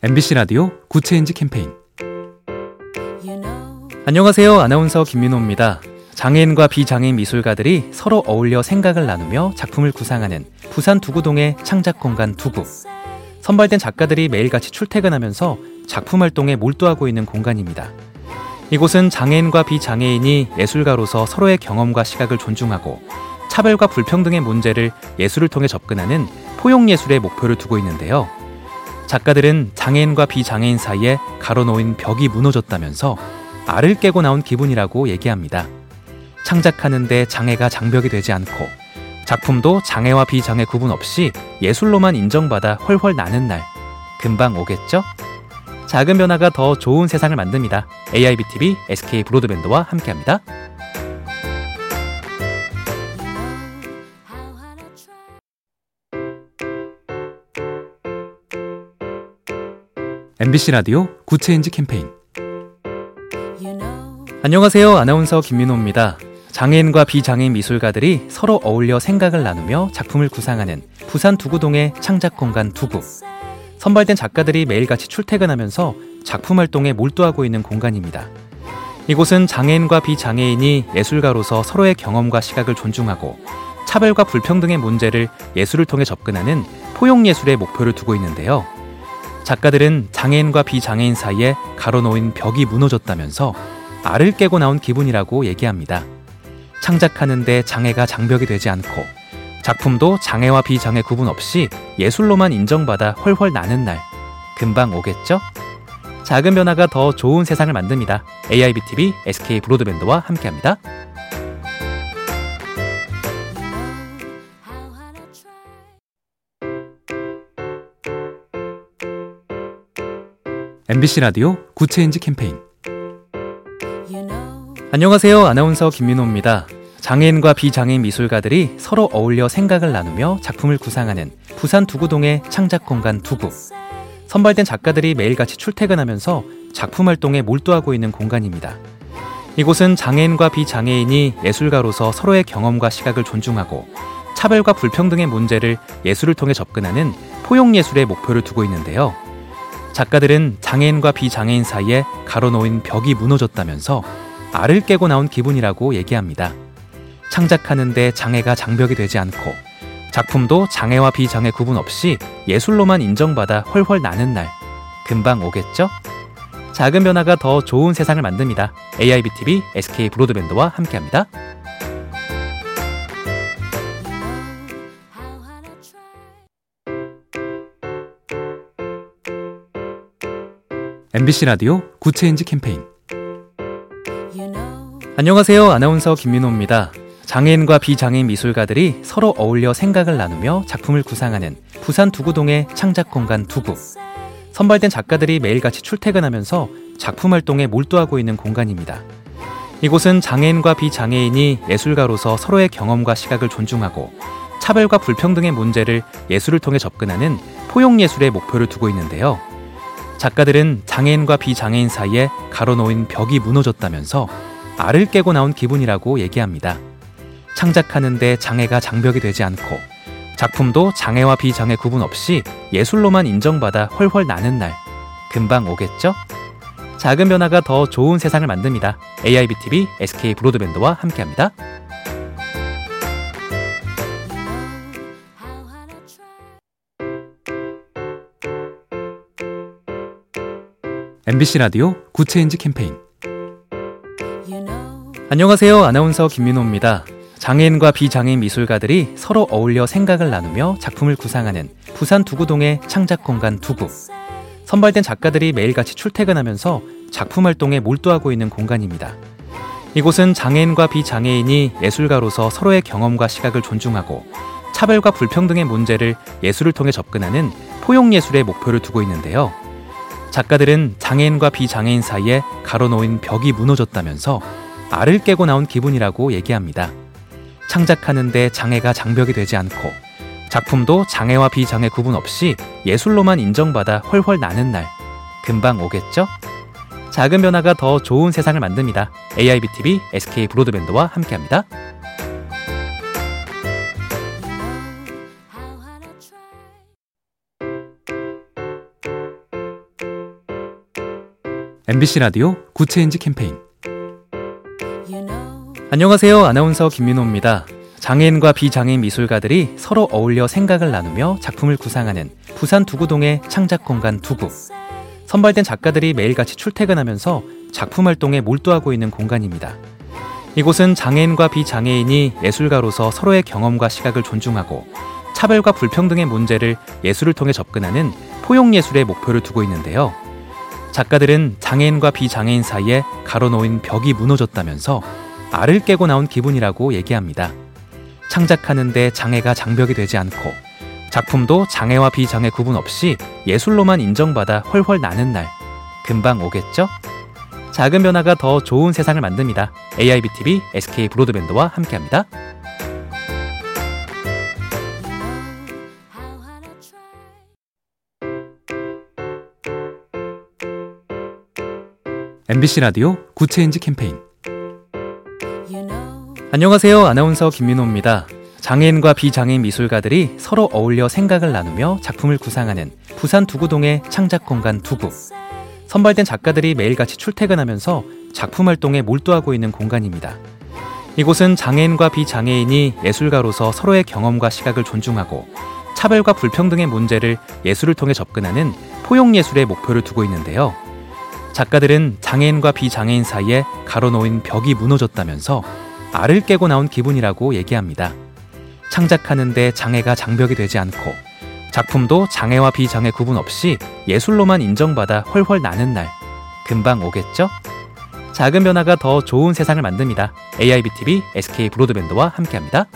MBC 라디오 Good Change 캠페인 안녕하세요. 아나운서 김민호입니다. 장애인과 비장애인 미술가들이 서로 어울려 생각을 나누며 작품을 구상하는 부산 두구동의 창작 공간 두구. 선발된 작가들이 매일같이 출퇴근하면서 작품 활동에 몰두하고 있는 공간입니다. 이곳은 장애인과 비장애인이 예술가로서 서로의 경험과 시각을 존중하고 차별과 불평등의 문제를 예술을 통해 접근하는 포용예술의 목표를 두고 있는데요. 작가들은 장애인과 비장애인 사이에 가로놓인 벽이 무너졌다면서 알을 깨고 나온 기분이라고 얘기합니다. 창작하는데 장애가 장벽이 되지 않고 작품도 장애와 비장애 구분 없이 예술로만 인정받아 훨훨 나는 날 금방 오겠죠? 작은 변화가 더 좋은 세상을 만듭니다. AIBTV SK 브로드밴드와 함께합니다. MBC 라디오 Good Change 캠페인 안녕하세요. 아나운서 김민호입니다. 장애인과 비장애인 미술가들이 서로 어울려 생각을 나누며 작품을 구상하는 부산 두구동의 창작 공간 두구. 선발된 작가들이 매일같이 출퇴근하면서 작품 활동에 몰두하고 있는 공간입니다. 이곳은 장애인과 비장애인이 예술가로서 서로의 경험과 시각을 존중하고 차별과 불평등의 문제를 예술을 통해 접근하는 포용예술의 목표를 두고 있는데요. 작가들은 장애인과 비장애인 사이에 가로놓인 벽이 무너졌다면서 알을 깨고 나온 기분이라고 얘기합니다. 창작하는데 장애가 장벽이 되지 않고 작품도 장애와 비장애 구분 없이 예술로만 인정받아 훨훨 나는 날 금방 오겠죠? 작은 변화가 더 좋은 세상을 만듭니다. AIBTV SK 브로드밴드와 함께합니다. MBC 라디오 Good Change 캠페인 안녕하세요. 아나운서 김민호입니다. 장애인과 비장애인 미술가들이 서로 어울려 생각을 나누며 작품을 구상하는 부산 두구동의 창작 공간 두구. 선발된 작가들이 매일같이 출퇴근하면서 작품 활동에 몰두하고 있는 공간입니다. 이곳은 장애인과 비장애인이 예술가로서 서로의 경험과 시각을 존중하고 차별과 불평등의 문제를 예술을 통해 접근하는 포용예술의 목표를 두고 있는데요. 작가들은 장애인과 비장애인 사이에 가로놓인 벽이 무너졌다면서 알을 깨고 나온 기분이라고 얘기합니다. 창작하는데 장애가 장벽이 되지 않고 작품도 장애와 비장애 구분 없이 예술로만 인정받아 훨훨 나는 날 금방 오겠죠? 작은 변화가 더 좋은 세상을 만듭니다. AIBTV SK 브로드밴드와 함께합니다. MBC 라디오 Good Change 캠페인 안녕하세요. 아나운서 김민호입니다. 장애인과 비장애인 미술가들이 서로 어울려 생각을 나누며 작품을 구상하는 부산 두구동의 창작 공간 두구. 선발된 작가들이 매일같이 출퇴근하면서 작품 활동에 몰두하고 있는 공간입니다. 이곳은 장애인과 비장애인이 예술가로서 서로의 경험과 시각을 존중하고 차별과 불평등의 문제를 예술을 통해 접근하는 포용예술의 목표를 두고 있는데요. 작가들은 장애인과 비장애인 사이에 가로놓인 벽이 무너졌다면서 알을 깨고 나온 기분이라고 얘기합니다. 창작하는데 장애가 장벽이 되지 않고 작품도 장애와 비장애 구분 없이 예술로만 인정받아 훨훨 나는 날 금방 오겠죠? 작은 변화가 더 좋은 세상을 만듭니다. AIBTV SK 브로드밴드와 함께합니다. MBC 라디오 Good Change 캠페인 안녕하세요. 아나운서 김민호입니다. 장애인과 비장애인 미술가들이 서로 어울려 생각을 나누며 작품을 구상하는 부산 두구동의 창작 공간 두구. 선발된 작가들이 매일같이 출퇴근하면서 작품 활동에 몰두하고 있는 공간입니다. 이곳은 장애인과 비장애인이 예술가로서 서로의 경험과 시각을 존중하고 차별과 불평등의 문제를 예술을 통해 접근하는 포용예술의 목표를 두고 있는데요. 작가들은 장애인과 비장애인 사이에 가로놓인 벽이 무너졌다면서 알을 깨고 나온 기분이라고 얘기합니다. 창작하는데 장애가 장벽이 되지 않고 작품도 장애와 비장애 구분 없이 예술로만 인정받아 훨훨 나는 날 금방 오겠죠? 작은 변화가 더 좋은 세상을 만듭니다. AIBTV SK 브로드밴드와 함께합니다. MBC 라디오 Good Change 캠페인 안녕하세요. 아나운서 김민호입니다. 장애인과 비장애인 미술가들이 서로 어울려 생각을 나누며 작품을 구상하는 부산 두구동의 창작 공간 두구. 선발된 작가들이 매일같이 출퇴근하면서 작품 활동에 몰두하고 있는 공간입니다. 이곳은 장애인과 비장애인이 예술가로서 서로의 경험과 시각을 존중하고 차별과 불평등의 문제를 예술을 통해 접근하는 포용예술의 목표를 두고 있는데요. 작가들은 장애인과 비장애인 사이에 가로놓인 벽이 무너졌다면서 알을 깨고 나온 기분이라고 얘기합니다. 창작하는데 장애가 장벽이 되지 않고 작품도 장애와 비장애 구분 없이 예술로만 인정받아 훨훨 나는 날 금방 오겠죠? 작은 변화가 더 좋은 세상을 만듭니다. AIBTV SK 브로드밴드와 함께합니다. MBC 라디오 Good Change 캠페인 안녕하세요. 아나운서 김민호입니다. 장애인과 비장애인 미술가들이 서로 어울려 생각을 나누며 작품을 구상하는 부산 두구동의 창작 공간 두구. 선발된 작가들이 매일같이 출퇴근하면서 작품 활동에 몰두하고 있는 공간입니다. 이곳은 장애인과 비장애인이 예술가로서 서로의 경험과 시각을 존중하고 차별과 불평등의 문제를 예술을 통해 접근하는 포용예술의 목표를 두고 있는데요. 작가들은 장애인과 비장애인 사이에 가로놓인 벽이 무너졌다면서 알을 깨고 나온 기분이라고 얘기합니다. 창작하는데 장애가 장벽이 되지 않고 작품도 장애와 비장애 구분 없이 예술로만 인정받아 훨훨 나는 날 금방 오겠죠? 작은 변화가 더 좋은 세상을 만듭니다. AIBTV SK 브로드밴드와 함께합니다.